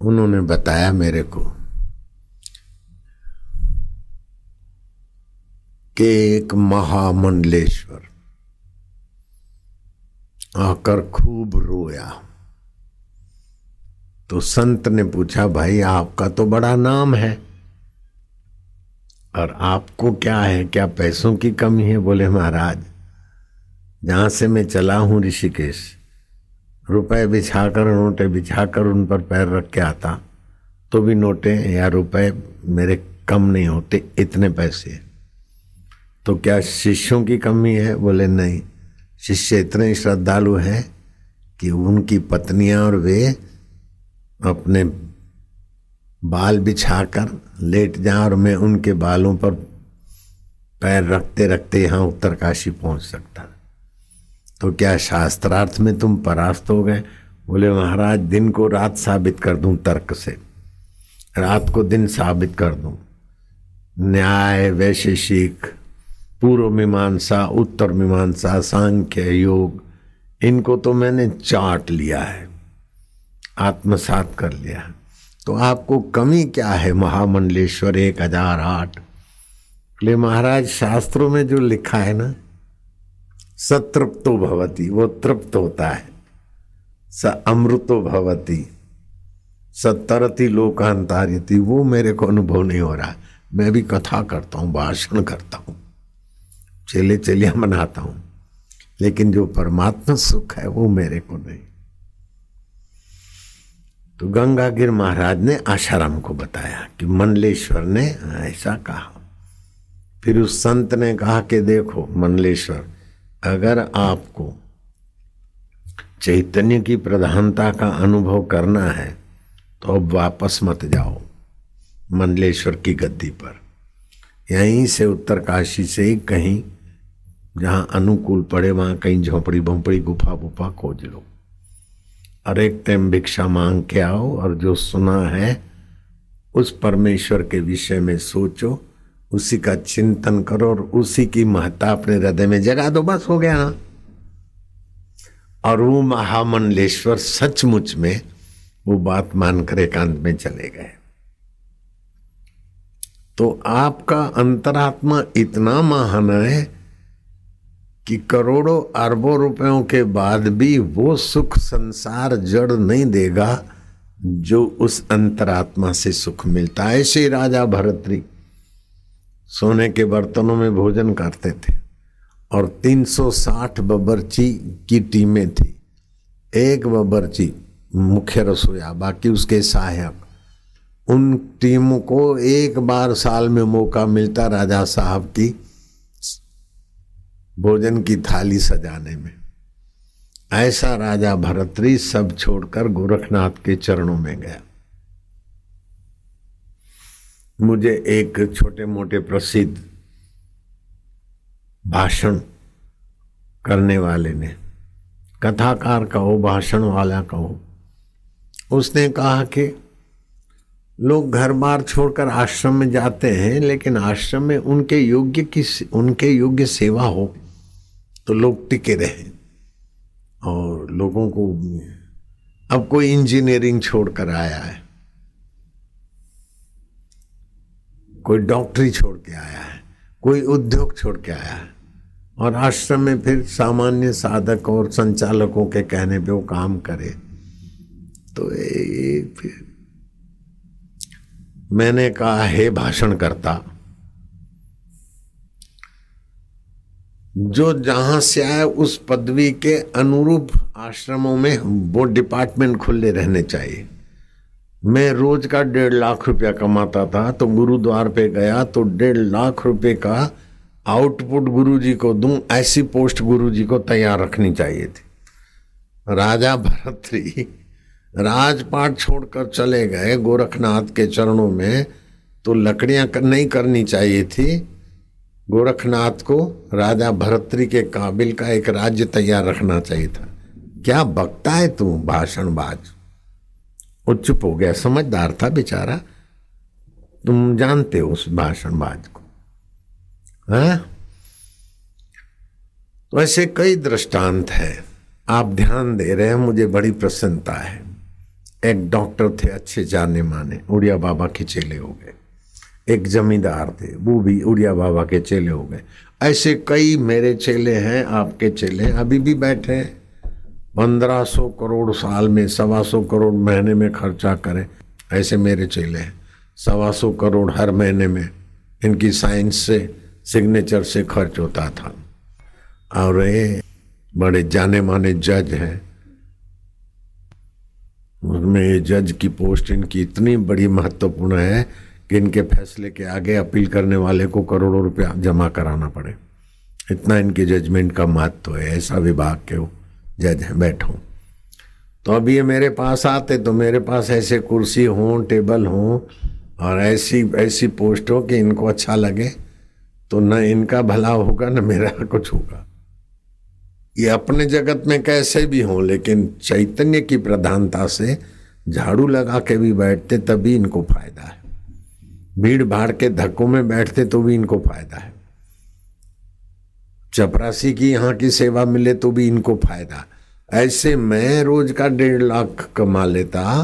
उन्होंने बताया मेरे को कि एक महामंडलेश्वर। आकर खूब रोया। तो संत ने पूछा, भाई, आपका तो बड़ा नाम है। और आपको क्या है? क्या पैसों की कमी है? बोले, महाराज, जहाँ से मैं चला हूँ ऋषिकेश, रुपए बिछाकर, नोटे बिछाकर उन पर पैर रख के आता। तो भी नोटे या रुपए मेरे कम नहीं होते, इतने पैसे तो क्या शिष्यों की कमी है? बोले, नहीं। शिष्य इतने श्रद्धालु हैं कि उनकी पत्नियाँ और वे अपने बाल बिछाकर लेट जाए और मैं उनके बालों पर पैर रखते रखते यहाँ उत्तरकाशी पहुँच सकता तो क्या शास्त्रार्थ में तुम परास्त हो गए? बोले, महाराज, दिन को रात साबित कर दूँ तर्क से। रात को दिन साबित कर दूँ। न्याय, वैशेषिक पूर्व मीमांसा, उत्तर मीमांसा, सांख्य, योग, इनको तो मैंने चाट लिया है, आत्मसात कर लिया है। तो आपको कमी क्या है, महामंडलेश्वर एक हज़ार आठ? बोले महाराज, शास्त्रों में जो लिखा है ना, सतृप्तो भवती, वो तृप्त होता है। स अमृतो भवती सतरती लोकांतारियती वो मेरे को अनुभव नहीं हो रहा। मैं भी कथा करता हूँ, भाषण करता हूँ। चेले चलिया मनाता हूँ, लेकिन जो परमात्मा सुख है वो मेरे को नहीं। तो गंगागिर महाराज ने आशाराम को बताया कि मंडलेश्वर ने ऐसा कहा। फिर उस संत ने कहा कि देखो मंडलेश्वर अगर आपको चैतन्य की प्रधानता का अनुभव करना है तो अब वापस मत जाओ मंडलेश्वर की गद्दी पर। यहीं से उत्तरकाशी से ही कहीं जहाँ अनुकूल पड़े, वहाँ कहीं झोपड़ी भोपड़ी, गुफा गुफा खोज लो। एक टाइम भिक्षा मांग के आओ और जो सुना है, उस परमेश्वर के विषय में सोचो, उसी का चिंतन करो और उसी की महत्ता अपने हृदय में जगा दो, बस हो गया ना। और वो महामंडलेश्वर सचमुच में, वो बात मानकर एकांत में चले गए। तो आपका अंतरात्मा इतना महान है कि करोड़ों अरबों रुपयों के बाद भी वो सुख संसार जड़ नहीं देगा जो उस अंतरात्मा से सुख मिलता है। ऐसे राजा भरतरी सोने के बर्तनों में भोजन करते थे और 360 बबरची की टीमें थी। एक बबरची मुख्य रसोया बाकी उसके सहायक। उन टीमों को एक बार साल में मौका मिलता राजा साहब की। भोजन की थाली सजाने में। ऐसा राजा भरतरी सब छोड़कर गोरखनाथ के चरणों में गया। मुझे एक छोटे मोटे प्रसिद्ध भाषण करने वाले ने, कथाकार कहो, भाषण वाला कहो, उसने कहा कि लोग घर बार छोड़कर आश्रम में जाते हैं, लेकिन आश्रम में उनके योग्य की उनके योग्य सेवा हो। तो लोग टिके रहे और लोगों को अब कोई इंजीनियरिंग छोड़कर आया है। कोई डॉक्टरी छोड़ के आया है, कोई उद्योग छोड़ के आया है और आश्रम में फिर सामान्य साधक और संचालकों के कहने पे वो काम करे। तो ये फिर मैंने कहा, हे भाषण करता जो जहाँ से आए, उस पदवी के अनुरूप आश्रमों में वो डिपार्टमेंट खुले रहने चाहिए। मैं रोज का डेढ़ लाख रुपया कमाता था तो गुरुद्वार पे गया तो डेढ़ लाख रुपए का आउटपुट गुरुजी को दूँ, ऐसी पोस्ट गुरुजी को तैयार रखनी चाहिए थी। राजा भरतरी राजपाट छोड़कर चले गए गोरखनाथ के चरणों में तो लकड़ियाँ नहीं करनी चाहिए थी। गोरखनाथ को राजा भरतरी के काबिल का एक राज्य तैयार रखना चाहिए था। क्या बकता है तू, भाषणबाज? वो चुप हो गया। समझदार था बेचारा। तुम जानते हो उस भाषणबाज को। है? तो ऐसे कई दृष्टांत है। आप ध्यान दे रहे हैं, मुझे बड़ी प्रसन्नता है। एक डॉक्टर थे, अच्छे जाने माने उड़िया बाबा के चेले हो गए। एक जमींदार थे, वो भी उड़िया बाबा के चेले हो गए। ऐसे कई मेरे चेले हैं, आपके चेले अभी भी बैठे हैं। पंद्रह सौ करोड़ साल में, सवा सौ करोड़ महीने में खर्चा करें, ऐसे मेरे चेले हैं। सवा सौ करोड़ हर महीने में, इनकी साइंस से, सिग्नेचर से खर्च होता था। और ये बड़े जाने माने जज हैं। उसमें ये जज की पोस्ट इनकी इतनी बड़ी महत्वपूर्ण है इनके फैसले के आगे अपील करने वाले को करोड़ों रुपया जमा कराना पड़े। इतना इनके जजमेंट का महत्व है, ऐसा विभाग के जज हैं, बैठो। तो अब ये मेरे पास आते तो मेरे पास ऐसे कुर्सी हो, टेबल हो, और ऐसी ऐसी पोस्ट हो कि इनको अच्छा लगे तो न इनका भला होगा, न मेरा कुछ होगा। ये अपने जगत में कैसे भी हो, लेकिन चैतन्य की प्रधानता से झाड़ू लगा के भी बैठते, तभी इनको फ़ायदा है। भीड़ भाड़ के धक्कों में बैठते तो भी इनको फ़ायदा है। चपरासी की यहाँ की सेवा मिले तो भी इनको फ़ायदा। ऐसे मैं रोज का डेढ़ लाख कमा लेता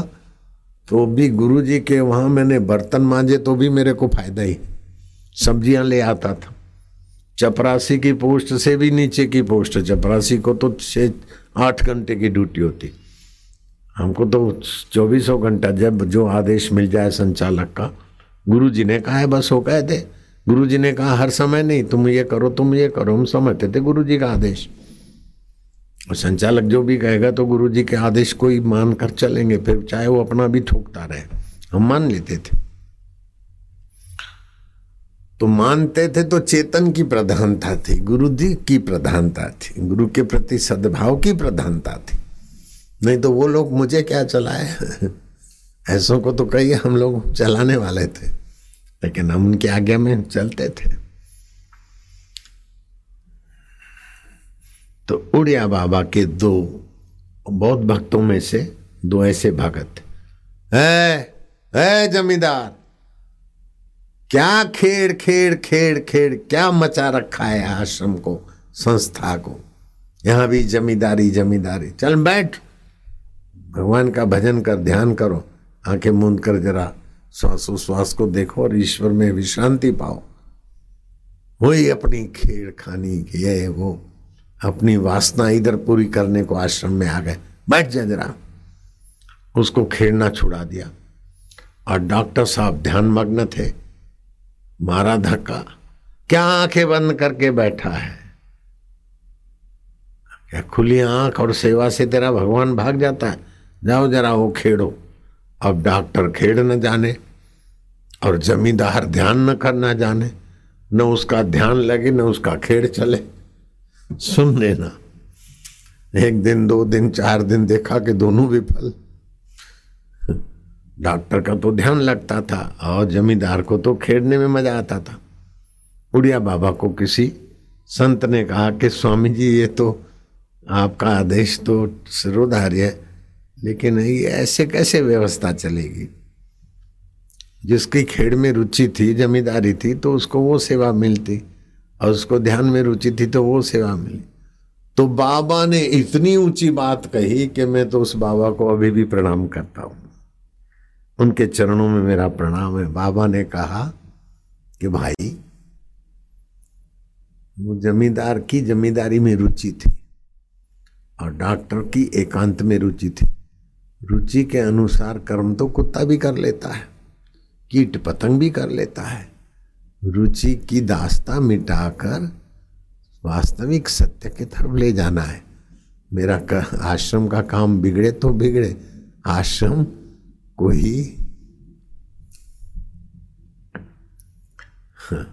तो भी गुरु जी के वहाँ मैंने बर्तन मांजे तो भी मेरे को फ़ायदा ही। सब्ज़ियाँ ले आता था। चपरासी की पोस्ट से भी नीचे की पोस्ट चपरासी को तो छः आठ घंटे की ड्यूटी होती। हमको तो चौबीसों घंटा जब जो आदेश मिल जाए संचालक का गुरु जी ने कहा, है बस हो गए थे गुरु जी ने कहा, हर समय नहीं, तुम ये करो, तुम ये करो। हम समझते थे गुरु जी का आदेश। और संचालक जो भी कहेगा तो गुरु जी के आदेश को ही मान कर चलेंगे, फिर चाहे वो अपना भी ठोकता रहे। हम मान लेते थे। तो मानते थे तो चेतन की प्रधानता थी गुरु जी की प्रधानता थी, गुरु के प्रति सद्भाव की प्रधानता थी। नहीं तो वो लोग मुझे क्या चलाए? (laughs) ऐसों को तो कई हम लोग चलाने वाले थे, लेकिन हम उनकी आज्ञा में चलते थे। तो उड़िया बाबा के दो बौद्ध भक्तों में से दो ऐसे भगत है जमींदार, क्या खेड़ खेड़ खेड़ खेड़, क्या मचा रखा है आश्रम को, संस्था को? यहाँ भी जमींदारी जमींदारी। चल बैठ, भगवान का भजन कर, ध्यान करो। आँखें मूंद कर जरा श्वासोश्वास को देखो और ईश्वर में विश्रांति पाओ। वही अपनी खेड़ खानी ये वो। अपनी वासना इधर पूरी करने को आश्रम में आ गए। बैठ जा जरा। उसको खेड़ना छुड़ा दिया। और डॉक्टर साहब ध्यान मग्न थे। मारा धक्का क्या आँखें बंद करके बैठा है? क्या खुली आँख और सेवा से तेरा भगवान भाग जाता है? जाओ जरा वो खेड़ो। अब डॉक्टर खेड़ न जाने और जमींदार ध्यान न करना जाने, न उसका ध्यान लगे, न उसका खेड़ चले। सुन लेना, एक दिन, दो दिन, चार दिन देखा कि दोनों विफल। डॉक्टर का तो ध्यान लगता था और जमींदार को तो खेड़ने में मज़ा आता था। उड़िया बाबा को किसी संत ने कहा कि, स्वामी जी, ये तो आपका आदेश तो सिरोधार्य है। लेकिन ये ऐसे कैसे व्यवस्था चलेगी? जिसकी खेड़ में रुचि थी, जमींदारी थी तो उसको वो सेवा मिलती और उसको ध्यान में रुचि थी तो वो सेवा मिली। तो बाबा ने इतनी ऊँची बात कही कि मैं तो उस बाबा को अभी भी प्रणाम करता हूँ। उनके चरणों में मेरा प्रणाम है। बाबा ने कहा कि भाई, वो जमींदार की जमींदारी में रुचि थी और डॉक्टर की एकांत में रुचि थी। रुचि के अनुसार कर्म तो कुत्ता भी कर लेता है कीट पतंग भी कर लेता है। रुचि की दास्ता मिटाकर वास्तविक सत्य की तरफ़ ले जाना है। मेरा का, आश्रम का काम बिगड़े तो बिगड़े आश्रम को ही हाँ,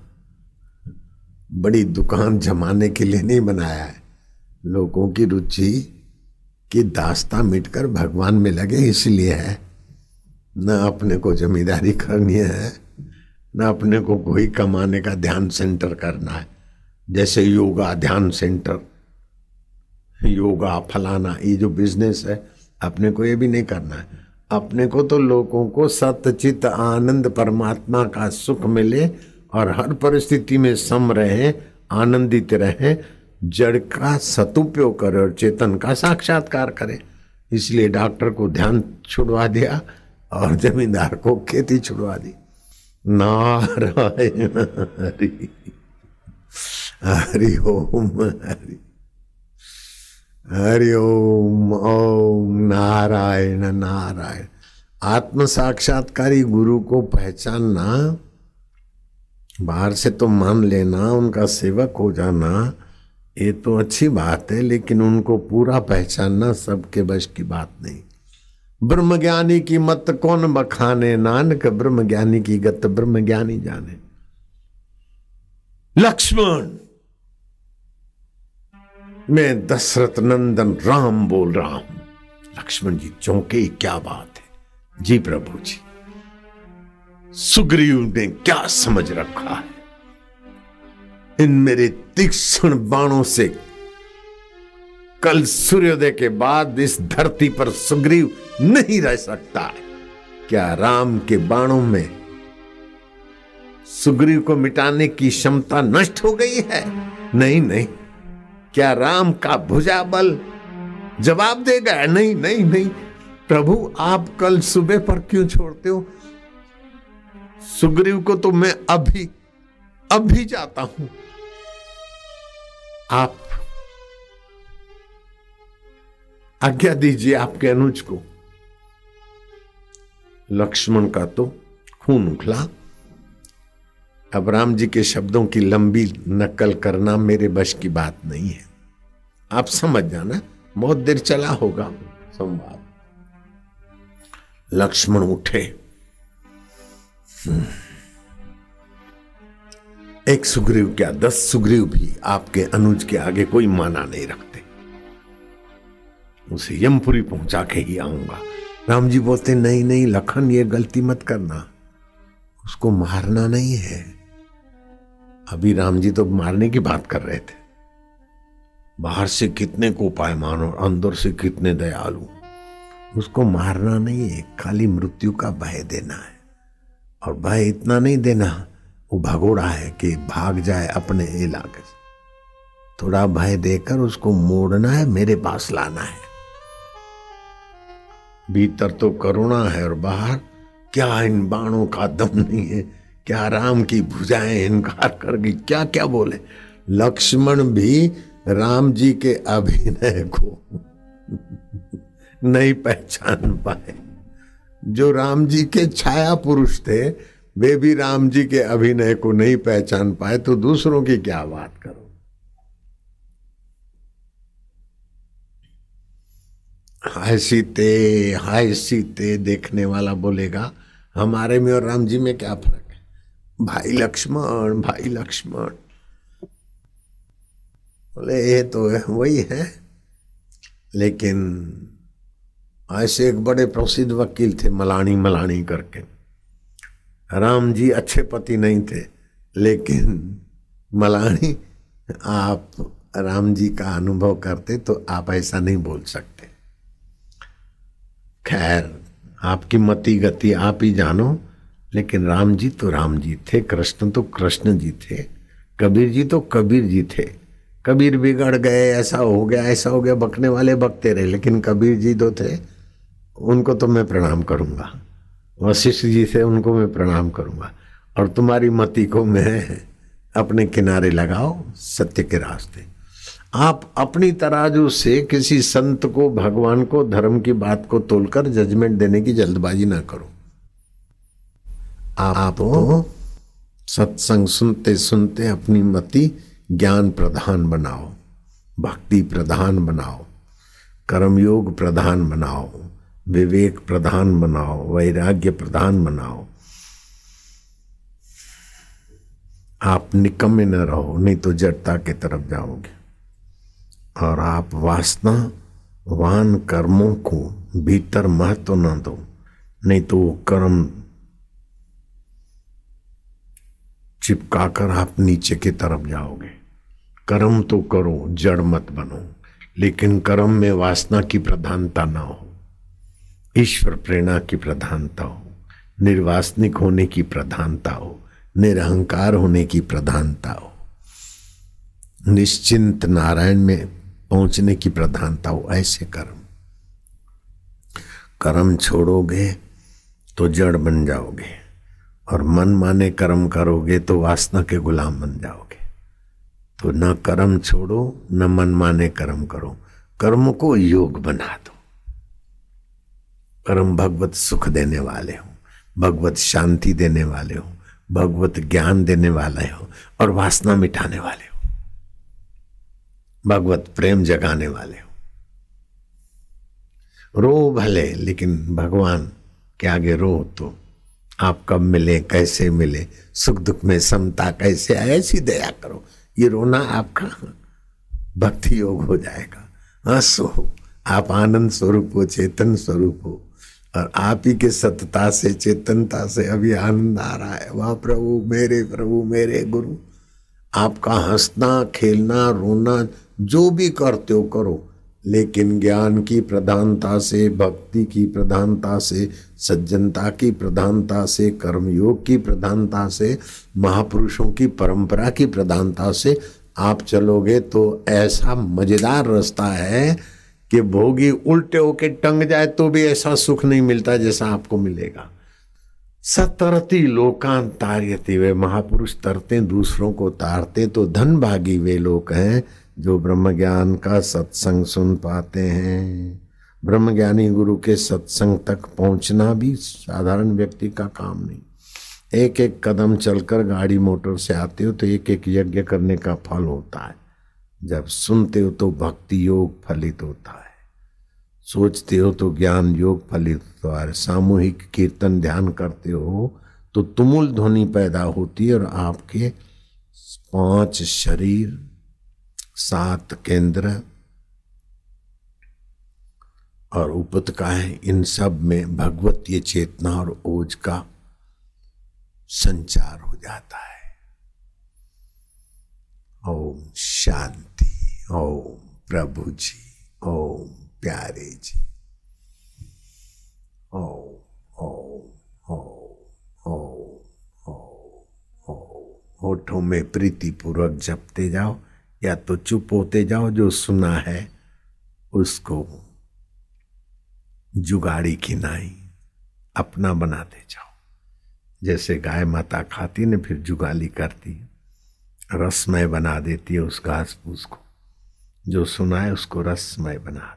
बड़ी दुकान जमाने के लिए नहीं बनाया है। लोगों की रुचि की दास्ता मिटकर भगवान में लगे इसलिए है। न अपने को जमींदारी करनी है, न अपने को कोई कमाने का ध्यान सेंटर करना है। जैसे योगा ध्यान सेंटर, योगा, फलाना, ये जो बिज़नेस है, अपने को ये भी नहीं करना है। अपने को तो लोगों को सत्यचित आनंद, परमात्मा का सुख मिले और हर परिस्थिति में सम रहे, आनंदित रहे जड़ का सदुपयोग करे और चेतन का साक्षात्कार करे। इसलिए डॉक्टर को ध्यान छुड़वा दिया और जमींदार को खेती छुड़वा दी। नारायण हरि हरि ओम हरि हरि ओम ओम नारायण नारायण। आत्म साक्षात्कारी गुरु को पहचानना, बाहर से तो मान लेना, उनका सेवक हो जाना ये तो अच्छी बात है, लेकिन उनको पूरा पहचानना सबके बश की बात नहीं। ब्रह्म ज्ञानी की मत कौन बखाने, नानक ब्रह्म ज्ञानी की गत ब्रह्म ज्ञानी जाने। लक्ष्मण, मैं दशरथ नंदन राम बोल रहा हूँ। लक्ष्मण जी, चौंके, क्या बात है? जी प्रभु जी, सुग्रीव ने क्या समझ रखा है? इन मेरे तीक्ष्ण बाणों से कल सूर्योदय के बाद इस धरती पर सुग्रीव नहीं रह सकता। क्या राम के बाणों में सुग्रीव को मिटाने की क्षमता नष्ट हो गई है? नहीं नहीं। क्या राम का भुजा बल जवाब देगा? नहीं नहीं नहीं। प्रभु, आप कल सुबह पर क्यों छोड़ते हो? सुग्रीव को तो मैं अभी अभी जाता हूँ। आप आज्ञा दीजिए आपके अनुज को। लक्ष्मण का तो खून उखला अब राम जी के शब्दों की लंबी नकल करना मेरे बश की बात नहीं है। आप समझ जाना, बहुत देर चला होगा संवाद। लक्ष्मण उठे। हम्म। एक सुग्रीव क्या, दस सुग्रीव भी आपके अनुज के आगे कोई माना नहीं रखते। उसे यमपुरी पहुँचा के ही आऊँगा। राम जी बोलते, नहीं नहीं, लखन, ये गलती मत करना। उसको मारना नहीं है। अभी राम जी तो मारने की बात कर रहे थे। बाहर से कितने को पायमान और अंदर से कितने दयालु। उसको मारना नहीं है, खाली मृत्यु का भय देना है। और भय इतना नहीं देना वो भगोड़ा है कि भाग जाए अपने इलाके से। थोड़ा भय देकर उसको मोड़ना है, मेरे पास लाना है। भीतर तो करुणा है और बाहर क्या इन बाणों का दम नहीं है? क्या राम की भुजाएँ इनकार कर गई? क्या क्या बोले? लक्ष्मण भी राम जी के अभिनय को (laughs) नहीं पहचान पाए। जो राम जी के छाया पुरुष थे वे भी राम जी के अभिनय को नहीं पहचान पाए तो दूसरों की क्या बात करो? हाय सीते हाय सीते, देखने वाला बोलेगा, हमारे में और राम जी में क्या फ़र्क है? भाई लक्ष्मण भाई लक्ष्मण। बोले, ये तो वही है। लेकिन ऐसे एक बड़े प्रसिद्ध वकील थे, मलानी मलानी करके। राम जी अच्छे पति नहीं थे, लेकिन मलानी, आप राम जी का अनुभव करते तो आप ऐसा नहीं बोल सकते। खैर, आपकी मति गति आप ही जानो, लेकिन राम जी तो राम जी थे, कृष्ण तो कृष्ण जी थे, कबीर जी तो कबीर जी थे। कबीर बिगड़ गए, ऐसा हो गया, ऐसा हो गया, बकने वाले बकते रहे लेकिन कबीर जी तो थे, उनको तो मैं प्रणाम करूँगा। वशिष्ठ जी से उनको मैं प्रणाम करूँगा। और तुम्हारी मति को मैं अपने किनारे लगाओ, सत्य के रास्ते। आप अपनी तराजू से किसी संत को, भगवान को, धर्म की बात को तोलकर जजमेंट देने की जल्दबाजी ना करो। आप तो सत्संग सुनते सुनते अपनी मति ज्ञान प्रधान बनाओ, भक्ति प्रधान बनाओ, कर्मयोग प्रधान बनाओ। विवेक प्रधान बनाओ वैराग्य प्रधान बनाओ आप निकम्मे न रहो, नहीं तो जड़ता के तरफ़ जाओगे। और आप वासना, वान कर्मों को भीतर महत्व न दो, नहीं तो वो कर्म चिपकाकर आप नीचे की तरफ़ जाओगे। कर्म तो करो, जड़ मत बनो, लेकिन कर्म में वासना की प्रधानता ना हो। ईश्वर प्रेरणा की प्रधानता हो, निर्वासनिक होने की प्रधानता हो, निरहंकार होने की प्रधानता हो, निश्चिंत नारायण में पहुँचने की प्रधानता हो, ऐसे कर्म। कर्म छोड़ोगे तो जड़ बन जाओगे और मन माने कर्म करोगे तो वासना के गुलाम बन जाओगे। तो न कर्म छोड़ो, न मन माने कर्म करो। कर्म को योग बना दो। कर्म भगवत सुख देने वाले हो, भगवत शांति देने वाले हो, भगवत ज्ञान देने वाले हो और वासना मिटाने वाले हो, भगवत प्रेम जगाने वाले हो। रो भले, लेकिन भगवान के आगे रो तो आप कब मिले, कैसे मिले, सुख दुख में समता कैसे ऐसी दया करो। ये रोना आपका भक्ति योग हो जाएगा। हंसो, आप आनंद स्वरूप हो, चेतन स्वरूप हो और आप ही के सतता से, चेतनता से अभी आनंद आ रहा है। वाह प्रभु, मेरे प्रभु, मेरे गुरु। आपका हंसना, खेलना, रोना, जो भी करते हो करो। लेकिन ज्ञान की प्रधानता से, भक्ति की प्रधानता से, सज्जनता की प्रधानता से, कर्मयोग की प्रधानता से, महापुरुषों की परंपरा की प्रधानता से आप चलोगे तो ऐसा मज़ेदार रास्ता है कि भोगी उल्टे होके टंग जाए तो भी ऐसा सुख नहीं मिलता जैसा आपको मिलेगा। सतरती लोकान तार्यति, वे महापुरुष तरते, दूसरों को तारते तो धन भागी वे लोग हैं जो ब्रह्म ज्ञान का सत्संग सुन पाते हैं। ब्रह्म ज्ञानी गुरु के सत्संग तक पहुँचना भी साधारण व्यक्ति का काम नहीं। एक एक कदम चलकर गाड़ी मोटर से आते हो तो एक एक यज्ञ करने का फल होता है। जब सुनते हो तो भक्ति योग फलित होता है। सोचते हो तो ज्ञान योग फलित होता है। सामूहिक कीर्तन ध्यान करते हो तो तुमुल ध्वनि पैदा होती है और आपके पाँच शरीर, सात केंद्र और उपतका है इन सब में भगवतीय चेतना और ओज का संचार हो जाता है। ओम शांति, ओम प्रभु जी, ओम प्यारे जी, ओम ओम ओम ओम ओम होठों में प्रीति पूर्वक जपते जाओ या तो चुप होते जाओ, जो सुना है उसको जुगाड़ी की नाई अपना बनाते जाओ। जैसे गाय माता खाती ने फिर जुगाली करती रसमय बना देती है उस घास फूस को। जो सुना है उसको रसमय बना